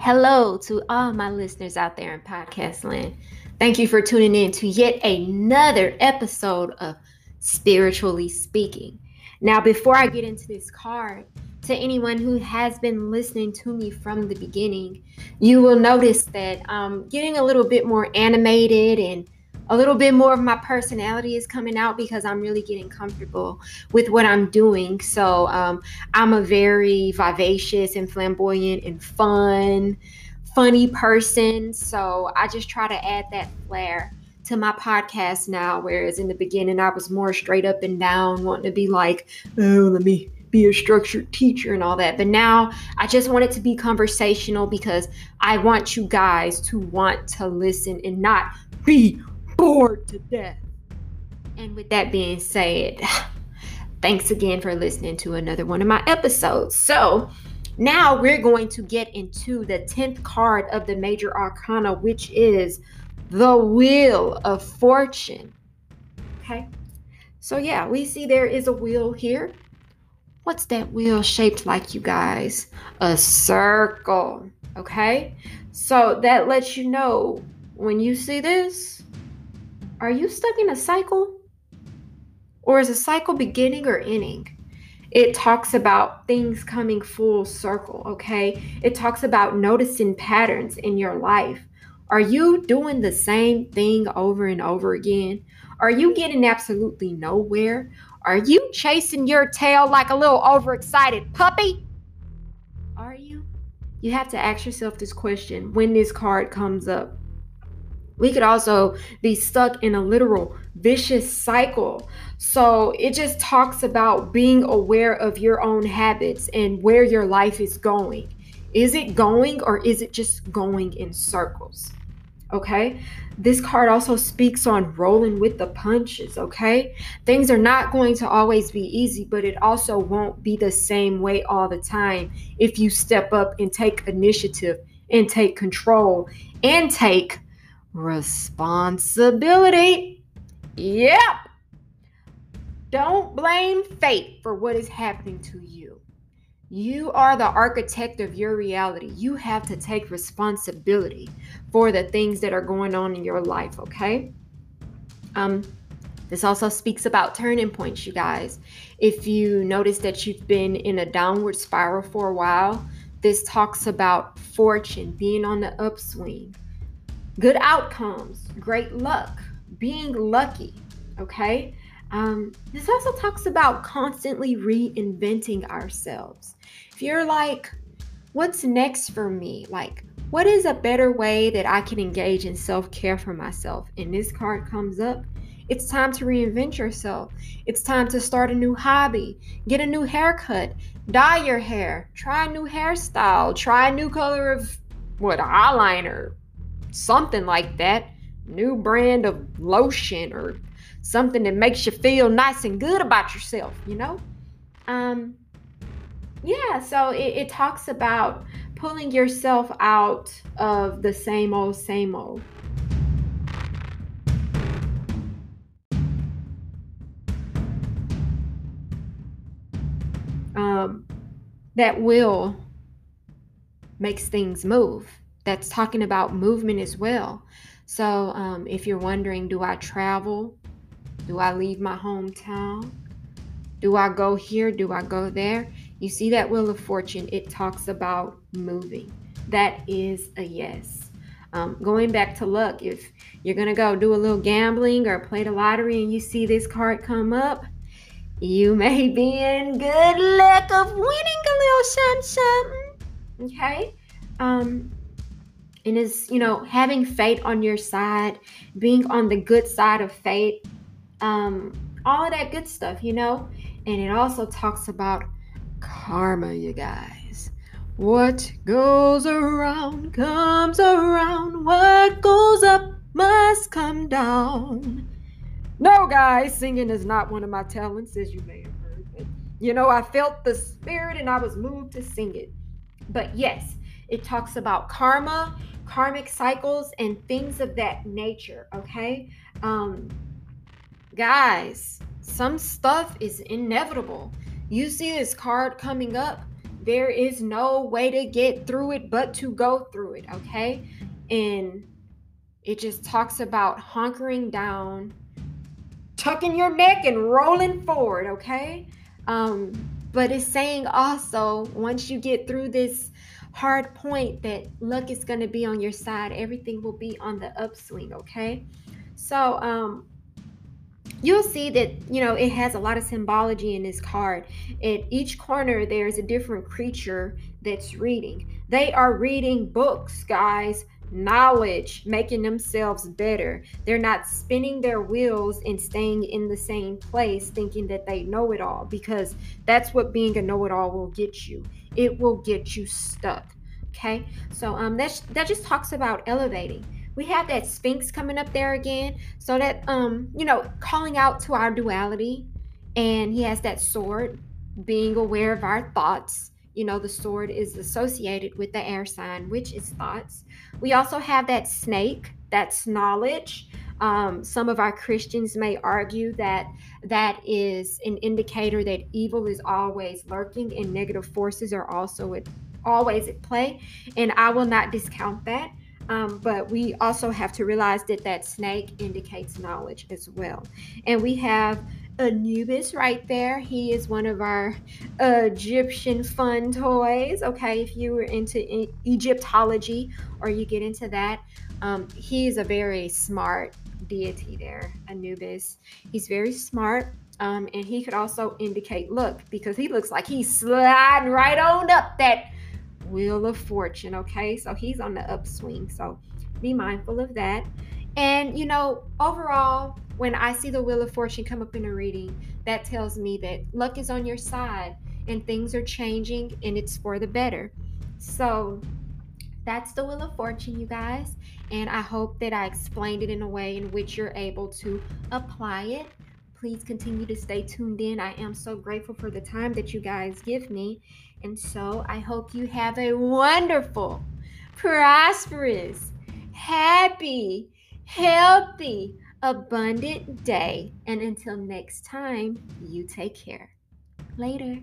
Hello to all my listeners out there in podcast land. Thank you for tuning in to yet another episode of Spiritually Speaking. Now, before I get into this card, to anyone who has been listening to me from the beginning, you will notice that I'm getting a little bit more animated and a little bit more of my personality is coming out because I'm really getting comfortable with what I'm doing. So um, I'm a very vivacious and flamboyant and fun, funny person. So I just try to add that flair to my podcast now. Whereas in the beginning, I was more straight up and down, wanting to be like, oh, let me be a structured teacher and all that. But now I just want it to be conversational because I want you guys to want to listen and not be bored to death. And with that being said, thanks again for listening to another one of my episodes. So, now we're going to get into the 10th card of the major arcana, which is the Wheel of Fortune. Okay. So, yeah, we see there is a wheel here. What's that wheel shaped like, you guys? A circle. Okay. So, that lets you know when you see this, are you stuck in a cycle? Or is a cycle beginning or ending? It talks about things coming full circle, okay? It talks about noticing patterns in your life. Are you doing the same thing over and over again? Are you getting absolutely nowhere? Are you chasing your tail like a little overexcited puppy? Are you? You have to ask yourself this question when this card comes up. We could also be stuck in a literal vicious cycle. So it just talks about being aware of your own habits and where your life is going. Is it going or is it just going in circles? Okay. This card also speaks on rolling with the punches. Okay. Things are not going to always be easy, but it also won't be the same way all the time if you step up and take initiative and take control and take responsibility. Yep. Don't blame fate for what is happening to you. You are the architect of your reality. You have to take responsibility for the things that are going on in your life, okay? Um this also speaks about turning points, you guys. If you notice that you've been in a downward spiral for a while, this talks about fortune being on the upswing good outcomes, great luck, being lucky. Okay. Um, this also talks about constantly reinventing ourselves. If you're like, what's next for me? Like, what is a better way that I can engage in self care for myself? And this card comes up. It's time to reinvent yourself. It's time to start a new hobby, get a new haircut, dye your hair, try a new hairstyle, try a new color of what eyeliner, something like that. New brand of lotion or something that makes you feel nice and good about yourself, you know? Um, yeah, so it, it talks about pulling yourself out of the same old, same old. Um, that will makes things move that's talking about movement as well. So um, if you're wondering, do I travel? Do I leave my hometown? Do I go here? Do I go there? You see that Wheel of Fortune, it talks about moving. That is a yes. Um, going back to luck, if you're going to go do a little gambling or play the lottery and you see this card come up, you may be in good luck of winning a little something. Okay? Um, and is you know having fate on your side being on the good side of fate um all of that good stuff you know? And it also talks about karma you guys. What goes around comes around. What goes up must come down. No guys singing is not one of my talents as you may have heard but you know i felt the spirit and i was moved to sing it. But yes it talks about karma karmic cycles and things of that nature okay um guys some stuff is inevitable you see this card coming up There is no way to get through it but to go through it, okay? And it just talks about hunkering down, tucking your neck and rolling forward, okay? Um, but it's saying also once you get through this hard point that luck is going to be on your side, everything will be on the upswing, okay? So, um, you'll see that you know it has a lot of symbology in this card. At each corner there's a different creature that's reading. They are reading books guys knowledge making themselves better. They're not spinning their wheels and staying in the same place thinking that they know it all because that's what being a know-it-all will get you. It will get you stuck okay? So um that's that just talks about elevating. We have that sphinx coming up there again. So that um you know calling out to our duality and he has that sword being aware of our thoughts you know the sword is associated with the air sign which is thoughts. We also have that snake that's knowledge. Um, some of our christians may argue that that is an indicator that evil is always lurking and negative forces are also at, always at play and i will not discount that. Um, but we also have to realize that that snake indicates knowledge as well. And we have Anubis right there. He is one of our Egyptian fun toys. Okay, if you were into e- Egyptology or you get into that, um, he is a very smart deity there, Anubis. He's very smart. Um, and he could also indicate look because he looks like he's sliding right on up that Wheel of Fortune. Okay, so he's on the upswing. So be mindful of that. And you know, overall, when I see the Wheel of Fortune come up in a reading, that tells me that luck is on your side and things are changing and it's for the better. So that's the Wheel of Fortune, you guys. And I hope that I explained it in a way in which you're able to apply it. Please continue to stay tuned in. I am so grateful for the time that you guys give me. And so I hope you have a wonderful, prosperous, happy, healthy, abundant day. And until next time, you take care. Later.